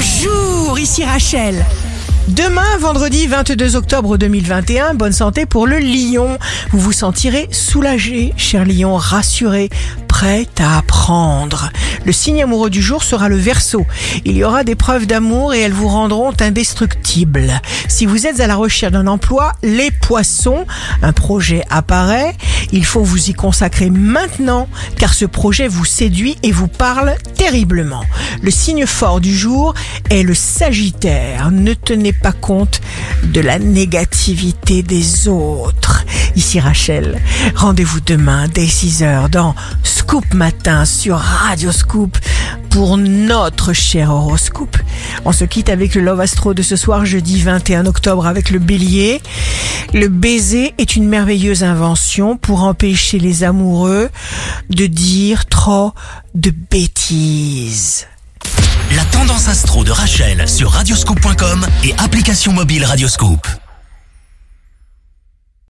Bonjour, ici Rachel. Demain, vendredi 22 octobre 2021, bonne santé pour le lion. Vous vous sentirez soulagé, cher lion, rassuré, prêt à apprendre. Le signe amoureux du jour sera le verso. Il y aura des preuves d'amour et elles vous rendront indestructibles. Si vous êtes à la recherche d'un emploi, les poissons, un projet apparaît. Il faut vous y consacrer maintenant car ce projet vous séduit et vous parle terriblement. Le signe fort du jour est le Sagittaire. Ne tenez pas compte de la négativité des autres. Ici Rachel, rendez-vous demain dès 6h dans Scoop Matin sur Radio Scoop pour notre cher horoscope. On se quitte avec le Love Astro de ce soir jeudi 21 octobre avec le bélier. Le baiser est une merveilleuse invention pour empêcher les amoureux de dire trop de bêtises. La tendance astro de Rachel sur radioscope.com et application mobile Radioscope.